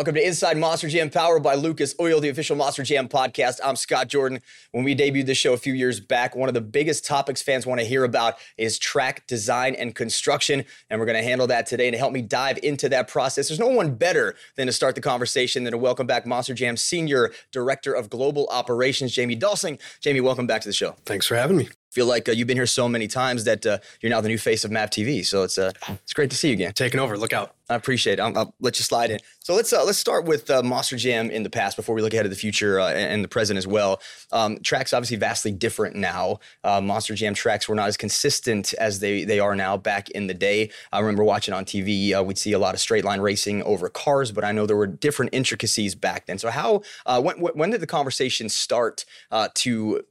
Welcome to Inside Monster Jam, powered by Lucas Oil, the official Monster Jam podcast. I'm Scott Jordan. When we debuted this show a few years back, one of the biggest topics fans want to hear about is track design and construction. And we're going to handle that today. And to help me dive into that process, there's no one better than to start the conversation than to welcome back Monster Jam Senior Director of Global Operations, Jamie Dulsing. Jamie, welcome back to the show. Thanks for having me feel like uh, you've been here so many times that uh, you're now the new face of Map TV. So it's uh, it's great to see you again. Taking over. Look out. I appreciate it. I'll, I'll let you slide in. So let's uh, let's start with uh, Monster Jam in the past before we look ahead to the future uh, and the present as well. Um, tracks obviously vastly different now. Monster Jam tracks were not as consistent as they they are now back in the day. I remember watching on TV. we'd see a lot of straight line racing over cars, but I know there were different intricacies back then. So how when when did the conversation start to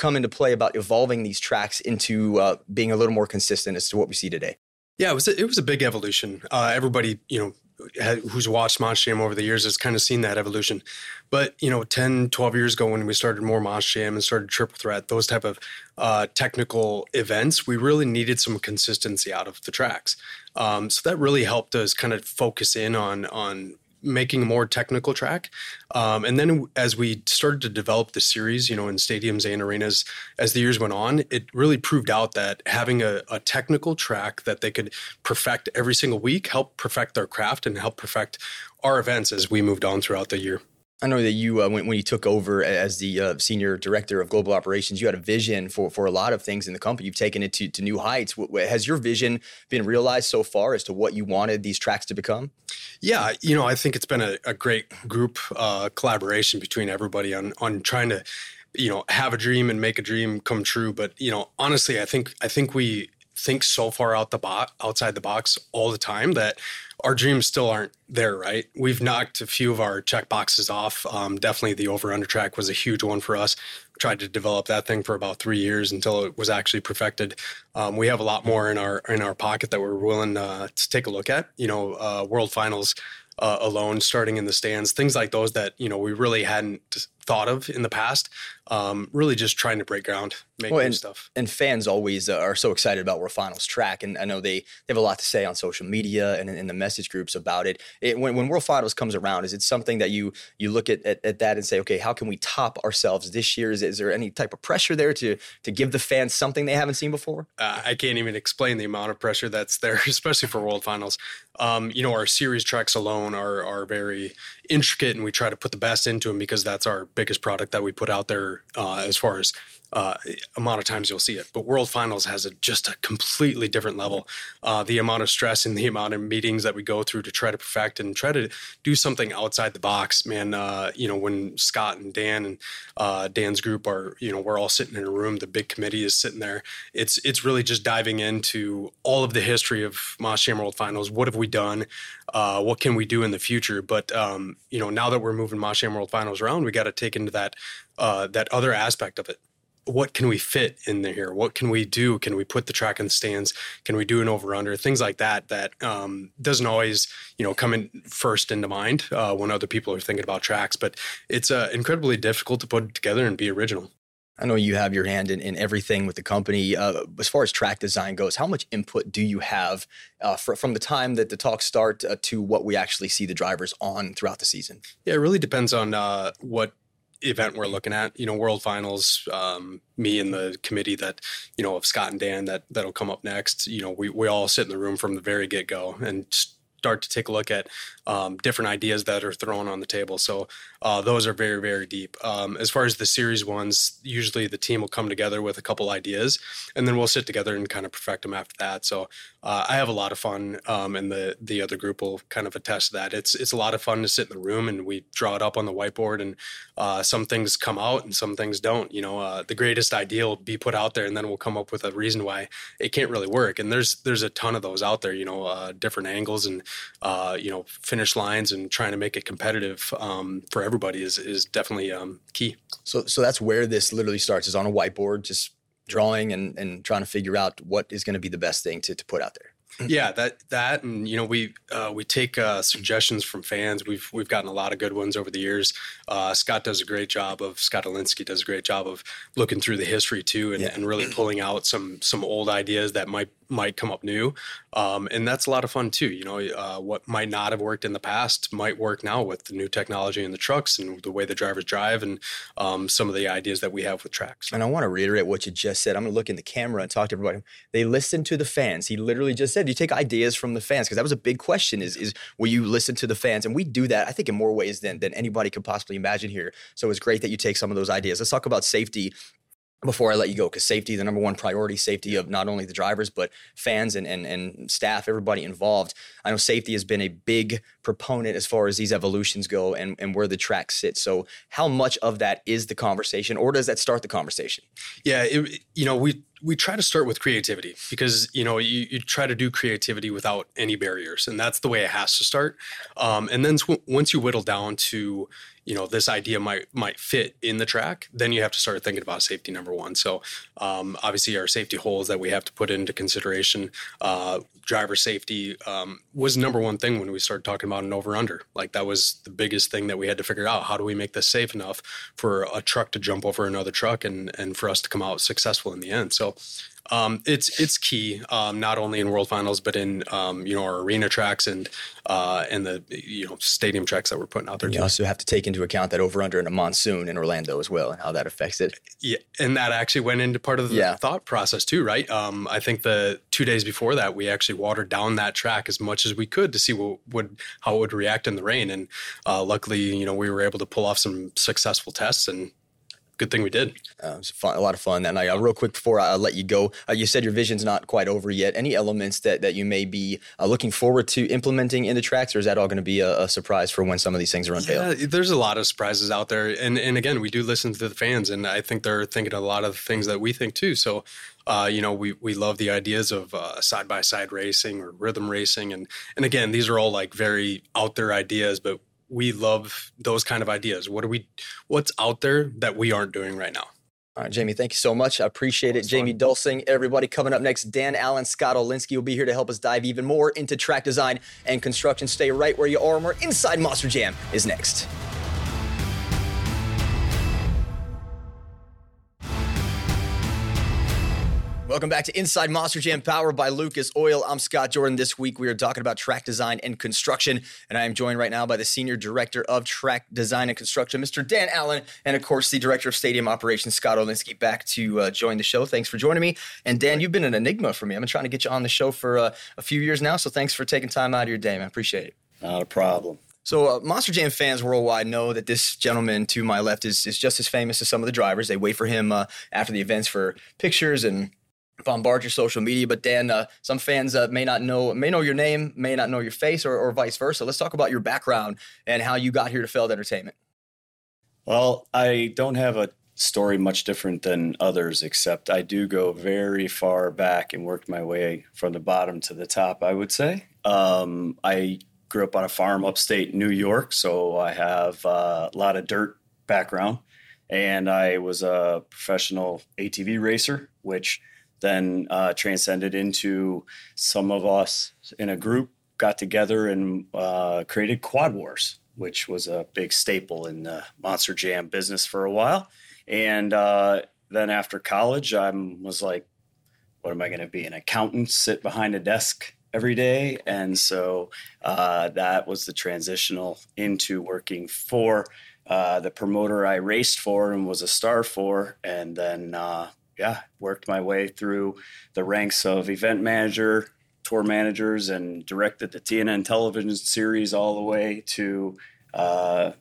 come into play about evolving these tracks into uh, being a little more consistent as to what we see today? Yeah, it was a, it was a big evolution. Uh, everybody, you know, who's watched Monster Jam over the years has kind of seen that evolution. But, you know, 10, 12 years ago when we started more Monster Jam and started Triple Threat, those type of uh, technical events, we really needed some consistency out of the tracks. Um, so that really helped us kind of focus in on on making a more technical track. Um, and then as we started to develop the series, you know, in stadiums and arenas, as the years went on, it really proved out that having a, a technical track that they could perfect every single week helped perfect their craft and help perfect our events as we moved on throughout the year. I know that you, uh, when, when you took over as the uh, senior director of global operations, you had a vision for for a lot of things in the company. You've taken it to, to new heights. Has your vision been realized so far as to what you wanted these tracks to become? Yeah, you know, I think it's been a, a great group uh, collaboration between everybody on on trying to, you know, have a dream and make a dream come true. But you know, honestly, I think I think we think so far out the box outside the box all the time that our dreams still aren't there, right? We've knocked a few of our check boxes off. Um, definitely the over under track was a huge one for us. Tried to develop that thing for about three years until it was actually perfected. Um, we have a lot more in our in our pocket that we're willing uh, to take a look at. You know, uh, World Finals uh, alone, starting in the stands, things like those that you know we really hadn't thought of in the past. Um, really, just trying to break ground, make well, and, stuff. And fans always uh, are so excited about World Finals track, and I know they, they have a lot to say on social media and in, the message groups about it. it. when, when World Finals comes around, is it something that you you look at, at, at that and say, okay, how can we top ourselves this year? Is, is there any type of pressure there to to give the fans something they haven't seen before? Uh, I can't even explain the amount of pressure that's there, especially for World Finals. Um, you know, our series tracks alone are are very intricate, and we try to put the best into them because that's our biggest product that we put out there uh, as far as uh, amount of times you'll see it. But World Finals has a, just a completely different level. Uh, the amount of stress and the amount of meetings that we go through to try to perfect and try to do something outside the box, man. Uh, you know, when Scott and Dan and uh, Dan's group are, you know, we're all sitting in a room. The big committee is sitting there. It's it's really just diving into all of the history of Moss Jam World Finals. What have we done? Uh, what can we do in the future? But um, you know, now that we're moving Moss Jam World Finals around, we got to take into that uh, that other aspect of it what can we fit in there? Here, What can we do? Can we put the track in the stands? Can we do an over under? Things like that that um, doesn't always you know come in first into mind uh, when other people are thinking about tracks. But it's uh, incredibly difficult to put together and be original. I know you have your hand in, in everything with the company. Uh, as far as track design goes, how much input do you have uh, for, from the time that the talks start uh, to what we actually see the drivers on throughout the season? Yeah, it really depends on uh, what event we're looking at. You know, World Finals, um, me and the committee that, you know, of Scott and Dan that that'll come up next. You know, we we all sit in the room from the very get go and start to take a look at um, different ideas that are thrown on the table. So uh, those are very, very deep. Um, as far as the series ones, usually the team will come together with a couple ideas, and then we'll sit together and kind of perfect them after that. So uh, I have a lot of fun, um, and the the other group will kind of attest that. It's it's a lot of fun to sit in the room and we draw it up on the whiteboard, and uh, some things come out and some things don't. You know, uh, the greatest idea will be put out there, and then we'll come up with a reason why it can't really work. And there's there's a ton of those out there. You know, uh, different angles and uh, you know finish lines and trying to make it competitive um, for everybody is is definitely um, key. So so that's where this literally starts is on a whiteboard, just drawing and and trying to figure out what is going to be the best thing to to put out there. yeah, that that and you know we uh, we take uh, suggestions from fans. We've we've gotten a lot of good ones over the years. Uh, Scott does a great job of Scott Olinsky does a great job of looking through the history too, and, yeah. and really pulling out some some old ideas that might might come up new, um, and that's a lot of fun too. You know, uh, what might not have worked in the past might work now with the new technology in the trucks and the way the drivers drive, and um, some of the ideas that we have with tracks. And I want to reiterate what you just said. I'm going to look in the camera and talk to everybody. They listen to the fans. He literally just said, "You take ideas from the fans," because that was a big question. Is is will you listen to the fans? And we do that, I think, in more ways than than anybody could possibly imagine here. So it's great that you take some of those ideas. Let's talk about safety before I let you go, because safety, the number one priority, safety of not only the drivers, but fans and, and, and staff, everybody involved. I know safety has been a big proponent as far as these evolutions go and, and where the track sits. So, how much of that is the conversation, or does that start the conversation? Yeah, it, you know, we we try to start with creativity because you know you, you, try to do creativity without any barriers and that's the way it has to start. Um, and then once you whittle down to you know this idea might might fit in the track then you have to start thinking about safety number one. So um, obviously our safety holes that we have to put into consideration uh, driver safety um, was number one thing when we started talking about an over under like that was the biggest thing that we had to figure out. How do we make this safe enough for a truck to jump over another truck and and for us to come out successful in the end? So um, it's it's key um, not only in World Finals but in um, you know our arena tracks and uh, and the you know stadium tracks that we're putting out there. You too. also have to take into account that over under in a monsoon in Orlando as well and how that affects it. Yeah, and that actually went into part of the yeah. thought process too, right? Um, I think the two days before that we actually watered down that track as much as we could to see what would how it would react in the rain, and uh, luckily you know we were able to pull off some successful tests and good thing we did. Uh, it was fun, a lot of fun that night. Uh, real quick before I let you go, uh, you said your vision's not quite over yet. Any elements that, that you may be uh, looking forward to implementing in the tracks, or is that all going to be a, a, surprise for when some of these things are unveiled? Yeah, there's a lot of surprises out there, and and again, we do listen to the fans, and I think they're thinking a lot of things that we think too. So. Uh, you know, we we love the ideas of side by side racing or rhythm racing, and and again, these are all like very out there ideas, but we love those kind of ideas. What are we? What's out there that we aren't doing right now? All right, Jamie, thank you so much. I appreciate it. Jamie fun. Dulsing, everybody coming up next. Dan Allen, Scott Olinsky will be here to help us dive even more into track design and construction. Stay right where you are. More Inside Monster Jam is next. Welcome back to Inside Monster Jam, powered by Lucas Oil. I'm Scott Jordan. This week we are talking about track design and construction, and I am joined right now by the Senior Director of Track Design and Construction, Mr. Dan Allen, and of course the Director of Stadium Operations, Scott Olinsky, back to uh, join the show. Thanks for joining me. And Dan, you've been an enigma for me. I've been trying to get you on the show for uh, a few years now, so thanks for taking time out of your day, man. I appreciate it. Not a problem. So, uh, Monster Jam fans worldwide know that this gentleman to my left is, is just as famous as some of the drivers. They wait for him uh, after the events for pictures and bombard your social media. But Dan, uh, some fans uh, may not know may know your name, may not know your face, or, or vice versa. Let's talk about your background and how you got here to Feld Entertainment. Well, I don't have a story much different than others, except I do go very far back and worked my way from the bottom to the top. I would say um, I grew up on a farm upstate New York, so I have uh, a lot of dirt background. And I was a professional ATV racer, which then uh, transcended into some of us in a group got together and uh, created Quad Wars, which was a big staple in the Monster Jam business for a while. And uh, then after college, I was like, what am I going to be? An accountant, sit behind a desk every day. And so uh, that was the transitional into working for uh, the promoter I raced for and was a star for. And then uh, yeah, worked my way through the ranks of event manager, tour managers, and directed the TNN television series all the way to uh,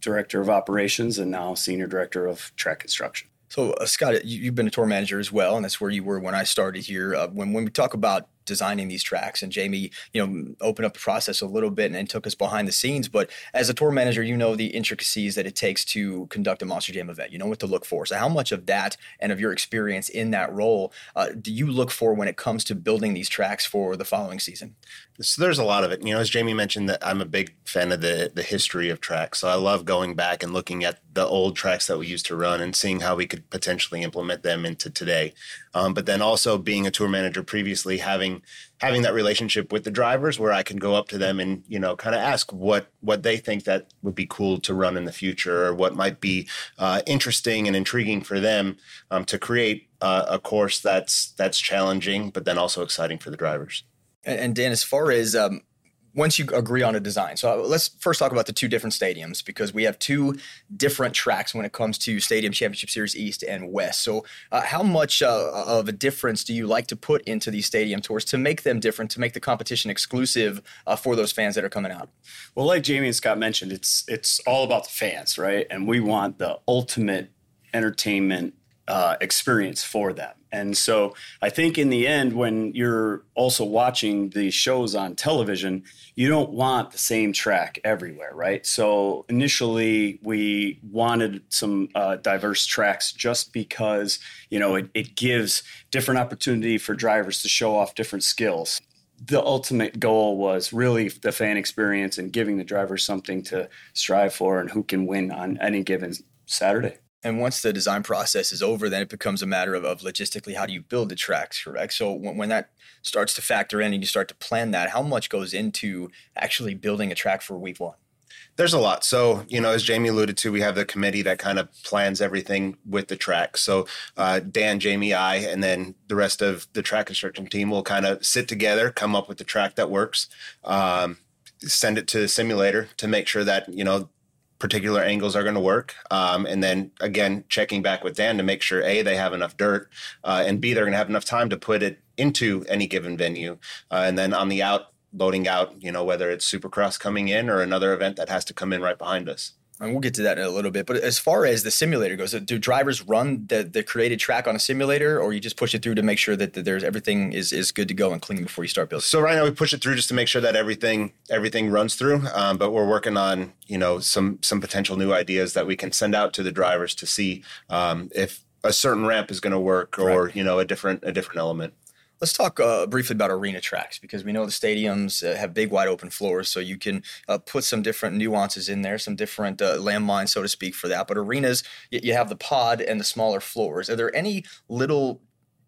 director of operations and now senior director of track construction. So, uh, Scott, you, have been a tour manager as well, and that's where you were when I started here. Uh, when when we talk about designing these tracks. And Jamie, you know, opened up the process a little bit and, and, took us behind the scenes. But as a tour manager, you know the intricacies that it takes to conduct a Monster Jam event. You know what to look for. So how much of that and of your experience in that role uh, do you look for when it comes to building these tracks for the following season? So there's a lot of it. You know, as Jamie mentioned, that I'm a big fan of the the history of tracks. So I love going back and looking at the old tracks that we used to run and seeing how we could potentially implement them into today. Um, but then also being a tour manager previously, having having that relationship with the drivers where I can go up to them and you know kind of ask what what they think that would be cool to run in the future or what might be uh, interesting and intriguing for them um, to create uh, a course that's that's challenging, but then also exciting for the drivers. And, Dan, as far as um, once you agree on a design. So uh, let's first talk about the two different stadiums because we have two different tracks when it comes to Stadium Championship Series East and West. So uh, how much uh, of a difference do you like to put into these stadium tours to make them different, to make the competition exclusive uh, for those fans that are coming out? Well, like Jamie and Scott mentioned, it's it's all about the fans, right? And we want the ultimate entertainment uh, experience for them. And so I think in the end, when you're also watching these shows on television, you don't want the same track everywhere, right? So initially, we wanted some uh, diverse tracks just because, you know, it, it gives different opportunity for drivers to show off different skills the ultimate goal was really the fan experience and giving the drivers something to strive for and who can win on any given Saturday. And once the design process is over, then it becomes a matter of, of logistically how do you build the tracks, correct? So when, when, that starts to factor in and you start to plan that, how much goes into actually building a track for week one? There's a lot. So, you know, as Jamie alluded to, we have the committee that kind of plans everything with the track. So, uh, Dan, Jamie, I, and then the rest of the track construction team will kind of sit together, come up with the track that works, um, send it to the simulator to make sure that, you know, particular angles are going to work. Um, and then again, checking back with Dan to make sure A, they have enough dirt, uh, and B, they're going to have enough time to put it into any given venue. Uh, and then on the out, loading out, you know, whether it's Supercross coming in or another event that has to come in right behind us and we'll get to that in a little bit. But as far as the simulator goes, do drivers run the, the created track on a simulator, or you just push it through to make sure that, that there's everything is, is good to go and clean before you start building? So right now we push it through just to make sure that everything everything runs through. Um, but we're working on you know some some potential new ideas that we can send out to the drivers to see um, if a certain ramp is going to work or right. you know a different a different element. Let's talk uh, briefly about arena tracks because we know the stadiums uh, have big, wide open floors, so you can uh, put some different nuances in there, some different uh, landmines, so to speak, for that. But arenas, you have the pod and the smaller floors. Are there any little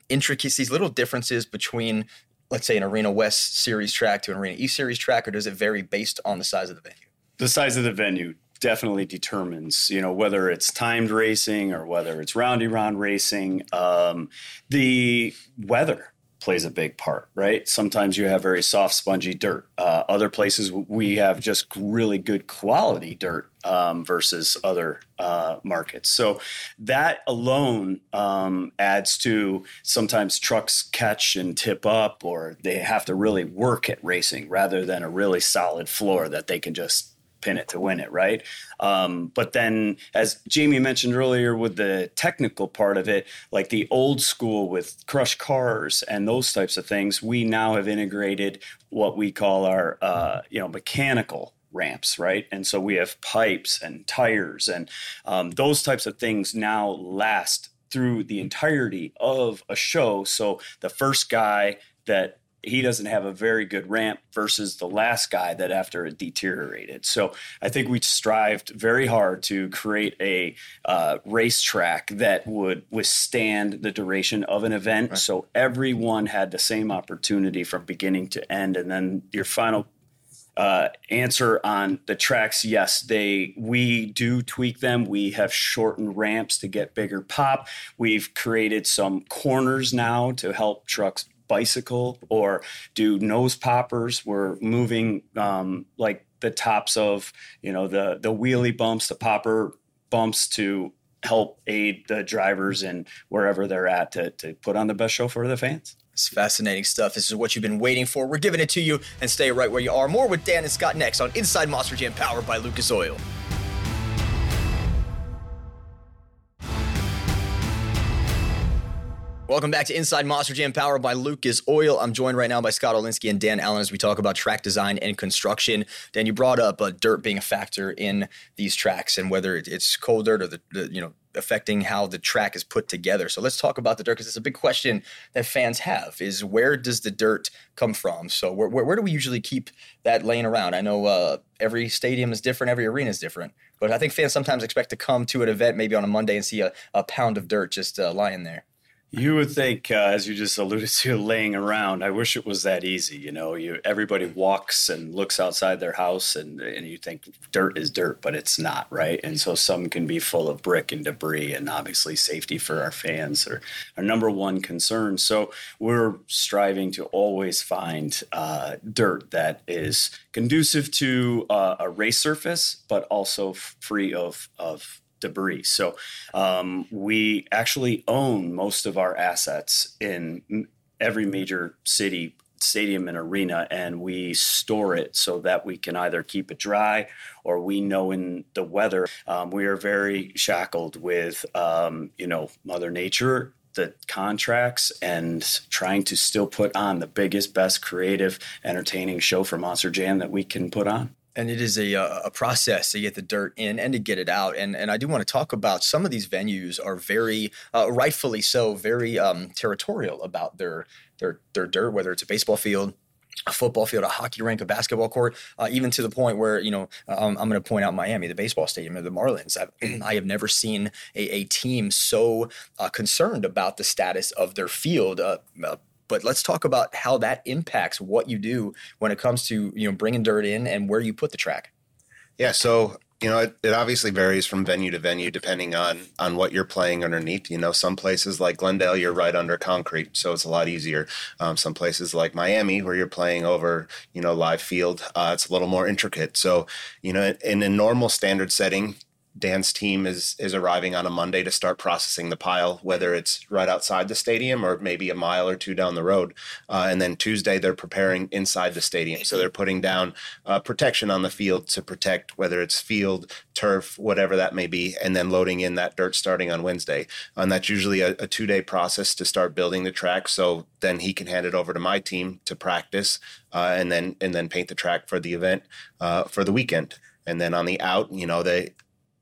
intricacies, little differences between, let's say, an Arena West Series track to an Arena East Series track, or does it vary based on the size of the venue? The size of the venue definitely determines, you know, whether it's timed racing or whether it's roundy round racing. Um, the weather plays a big part, right? Sometimes you have very soft, spongy dirt. Uh, other places we have just really good quality dirt um, versus other uh, markets. So that alone um, adds to sometimes trucks catch and tip up, or they have to really work at racing rather than a really solid floor that they can just pin it to win it, right? Um, but then, as Jamie mentioned earlier, with the technical part of it, like the old school with crush cars and those types of things, we now have integrated what we call our, uh, you know, mechanical ramps, right? And so we have pipes and tires and um, those types of things now last through the entirety of a show. So the first guy that he doesn't have a very good ramp versus the last guy that after it deteriorated. So I think we strived very hard to create a uh, racetrack that would withstand the duration of an event. Right. So everyone had the same opportunity from beginning to end. And then your final uh, answer on the tracks yes they we do tweak them we have shortened ramps to get bigger pop we've created some corners now to help trucks bicycle or do nose poppers. We're moving um, like the tops of you know the the wheelie bumps, the popper bumps to help aid the drivers and wherever they're at to, to put on the best show for the fans. It's fascinating stuff. This is what you've been waiting for. We're giving it to you and stay right where you are. More with Dan and Scott next on Inside Monster Jam powered by Lucas Oil. Welcome back to Inside Monster Jam, powered by Lucas Oil. I'm joined right now by Scott Olinsky and Dan Allen as we talk about track design and construction. Dan, you brought up uh, dirt being a factor in these tracks and whether it's cold dirt or the, the, you know affecting how the track is put together. So let's talk about the dirt because it's a big question that fans have: is where does the dirt come from? So where, where, where do we usually keep that laying around? I know uh, every stadium is different, every arena is different, but I think fans sometimes expect to come to an event maybe on a Monday and see a, a pound of dirt just uh, lying there. You would think, uh, as you just alluded to, laying around. I wish it was that easy. You know, you everybody walks and looks outside their house, and and you think dirt is dirt, but it's not, right? And so some can be full of brick and debris, and obviously safety for our fans are our number one concern. So we're striving to always find uh, dirt that is conducive to uh, a race surface, but also free of of debris. So um, we actually own most of our assets in every major city stadium and arena and we store it so that we can either keep it dry or we know in the weather um, we are very shackled with um, you know mother nature the contracts and trying to still put on the biggest best creative entertaining show for monster jam that we can put on and it is a, uh, a process to get the dirt in and to get it out. And and I do want to talk about some of these venues are very uh, rightfully so very um, territorial about their their their dirt, whether it's a baseball field. A football field, a hockey rink, a basketball court, uh, even to the point where you know um, I'm going to point out Miami, the baseball stadium, of the Marlins. I've, I have never seen a, a team so uh, concerned about the status of their field uh, uh but let's talk about how that impacts what you do when it comes to you know bringing dirt in and where you put the track. Yeah, so you know it, it obviously varies from venue to venue depending on on what you're playing underneath. You know, some places like Glendale, you're right under concrete, so it's a lot easier. Um, some places like Miami, where you're playing over you know live field, uh, it's a little more intricate. So you know, in a normal standard setting, Dan's team is is arriving on a Monday to start processing the pile, whether it's right outside the stadium or maybe a mile or two down the road. Uh, and then Tuesday they're preparing inside the stadium, so they're putting down uh, protection on the field to protect whether it's field, turf, whatever that may be, and then loading in that dirt starting on Wednesday. And that's usually a, a two day process to start building the track. So then he can hand it over to my team to practice, uh, and then and then paint the track for the event uh, for the weekend. And then on the out, you know, they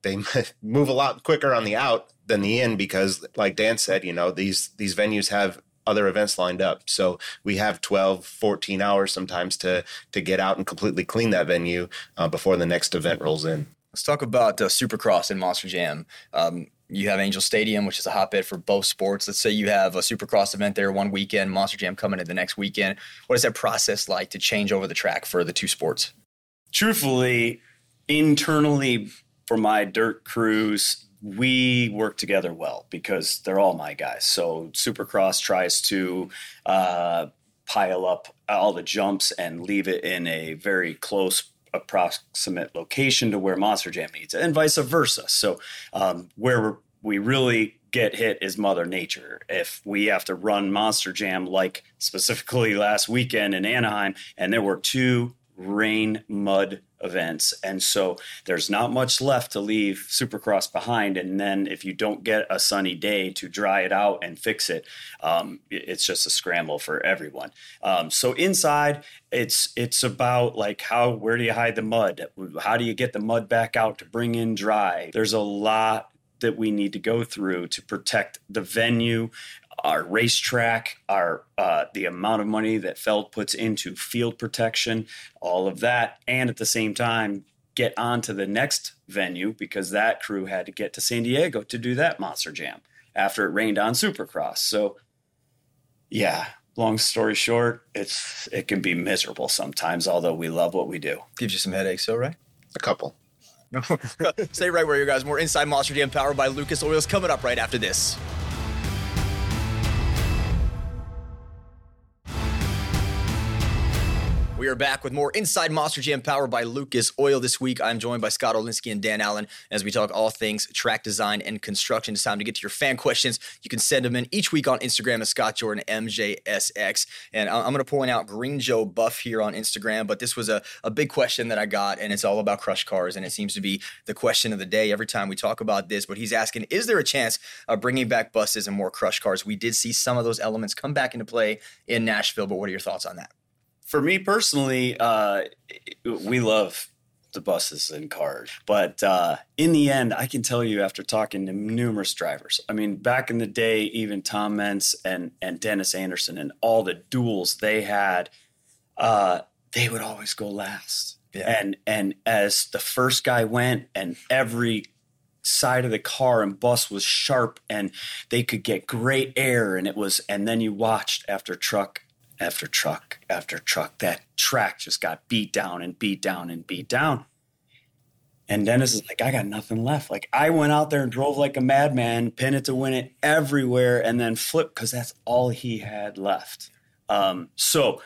they move a lot quicker on the out than the in because like Dan said, you know, these these venues have other events lined up. So we have 12, 14 hours sometimes to to get out and completely clean that venue uh, before the next event rolls in. Let's talk about uh, Supercross and Monster Jam. Um, you have Angel Stadium, which is a hotbed for both sports. Let's say you have a Supercross event there one weekend, Monster Jam coming in the next weekend. What is that process like to change over the track for the two sports? Truthfully, internally for my dirt crews, we work together well because they're all my guys. So Supercross tries to uh, pile up all the jumps and leave it in a very close approximate location to where Monster Jam needs it, and vice versa. So um, where we really get hit is Mother Nature. If we have to run Monster Jam like specifically last weekend in Anaheim, and there were two rain mud events. And so there's not much left to leave Supercross behind. And then if you don't get a sunny day to dry it out and fix it, um, it's just a scramble for everyone. Um, so inside, it's it's about like how where do you hide the mud? How do you get the mud back out to bring in dry? There's a lot that we need to go through to protect the venue our racetrack, our uh, the amount of money that Feld puts into field protection, all of that, and at the same time get on to the next venue because that crew had to get to San Diego to do that Monster Jam after it rained on Supercross. So, yeah, long story short, it's it can be miserable sometimes. Although we love what we do, gives you some headaches, so right? A couple. Stay right where you guys. More Inside Monster Jam powered by Lucas Oils coming up right after this. We are back with more Inside Monster Jam powered by Lucas Oil this week. I'm joined by Scott Olinsky and Dan Allen as we talk all things track design and construction. It's time to get to your fan questions. You can send them in each week on Instagram at Scott Jordan MJSX. And I'm going to point out Green Joe Buff here on Instagram, but this was a, a big question that I got, and it's all about crush cars. And it seems to be the question of the day every time we talk about this. But he's asking, is there a chance of bringing back buses and more crush cars? We did see some of those elements come back into play in Nashville, but what are your thoughts on that? For me personally, uh, we love the buses and cars. But uh, in the end, I can tell you after talking to numerous drivers, I mean, back in the day, even Tom Meents and, and Dennis Anderson and all the duels they had, uh, they would always go last. Yeah. And and as the first guy went, and every side of the car and bus was sharp and they could get great air and it was and then you watched after truck after truck after truck that track just got beat down and beat down and beat down and Dennis is like, I got nothing left. Like I went out there and drove like a madman, pin it to win it everywhere, and then flip because that's all he had left. Um, so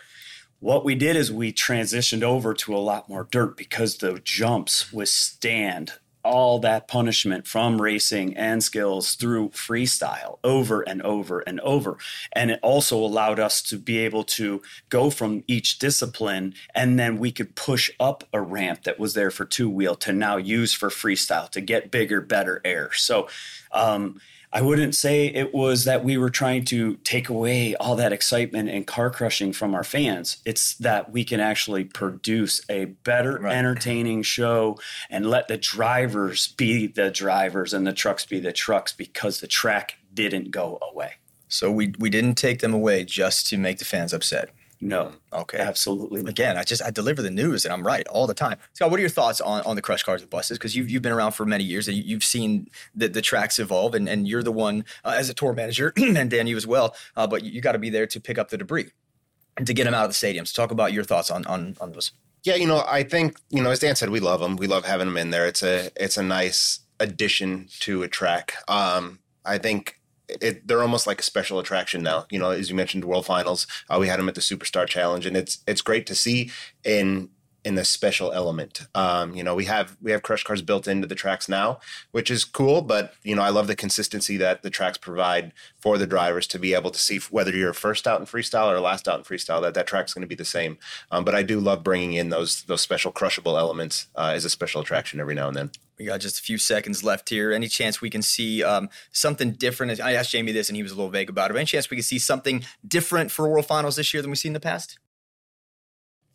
what we did is we transitioned over to a lot more dirt because the jumps withstand all that punishment from racing and skills through freestyle over and over and over. And it also allowed us to be able to go from each discipline and then we could push up a ramp that was there for two wheel to now use for freestyle to get bigger, better air. So, um, I wouldn't say it was that we were trying to take away all that excitement and car crushing from our fans. It's that we can actually produce a better, right. entertaining show and let the drivers be the drivers and the trucks be the trucks because the track didn't go away. So we we didn't take them away just to make the fans upset. No. Okay. Absolutely. Again, I just I deliver the news and I'm right all the time. Scott, what are your thoughts on, on the crush cars and buses? Because you've, you've been around for many years and you've seen the, the tracks evolve and, and you're the one uh, as a tour manager and Dan, you as well. Uh, but you, you got to be there to pick up the debris and to get them out of the stadiums. Talk about your thoughts on, on, on those. Yeah, you know, I think, you know, as Dan said, we love them. We love having them in there. It's a, it's a nice addition to a track. Um, I think it, they're almost like a special attraction now. You know, as you mentioned, World Finals, uh, we had them at the Superstar Challenge, and it's it's great to see in in the special element. Um, you know, we have we have crush cars built into the tracks now, which is cool. But you know, I love the consistency that the tracks provide for the drivers to be able to see whether you're first out in freestyle or last out in freestyle that that track's going to be the same. Um, but I do love bringing in those those special crushable elements uh, as a special attraction every now and then. We got just a few seconds left here. Any chance we can see um, something different? I asked Jamie this, and he was a little vague about it. Any chance we can see something different for World Finals this year than we've seen in the past?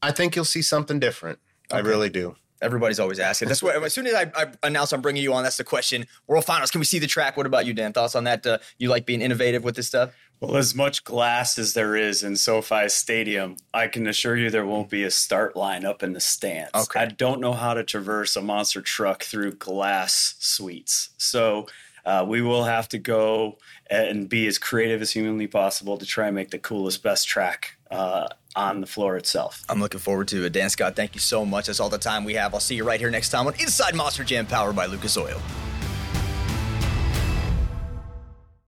I think you'll see something different. Okay. I really do. Everybody's always asking. That's what. As soon as I, I, announce I'm bringing you on, that's the question. World Finals. Can we see the track? What about you, Dan? Thoughts on that? Uh, you like being innovative with this stuff? Well, as much glass as there is in SoFi Stadium, I can assure you there won't be a start line up in the stands. Okay. I don't know how to traverse a monster truck through glass suites. So uh, we will have to go and be as creative as humanly possible to try and make the coolest, best track uh, on the floor itself. I'm looking forward to it. Dan Scott, thank you so much. That's all the time we have. I'll see you right here next time on Inside Monster Jam, powered by Lucas Oil.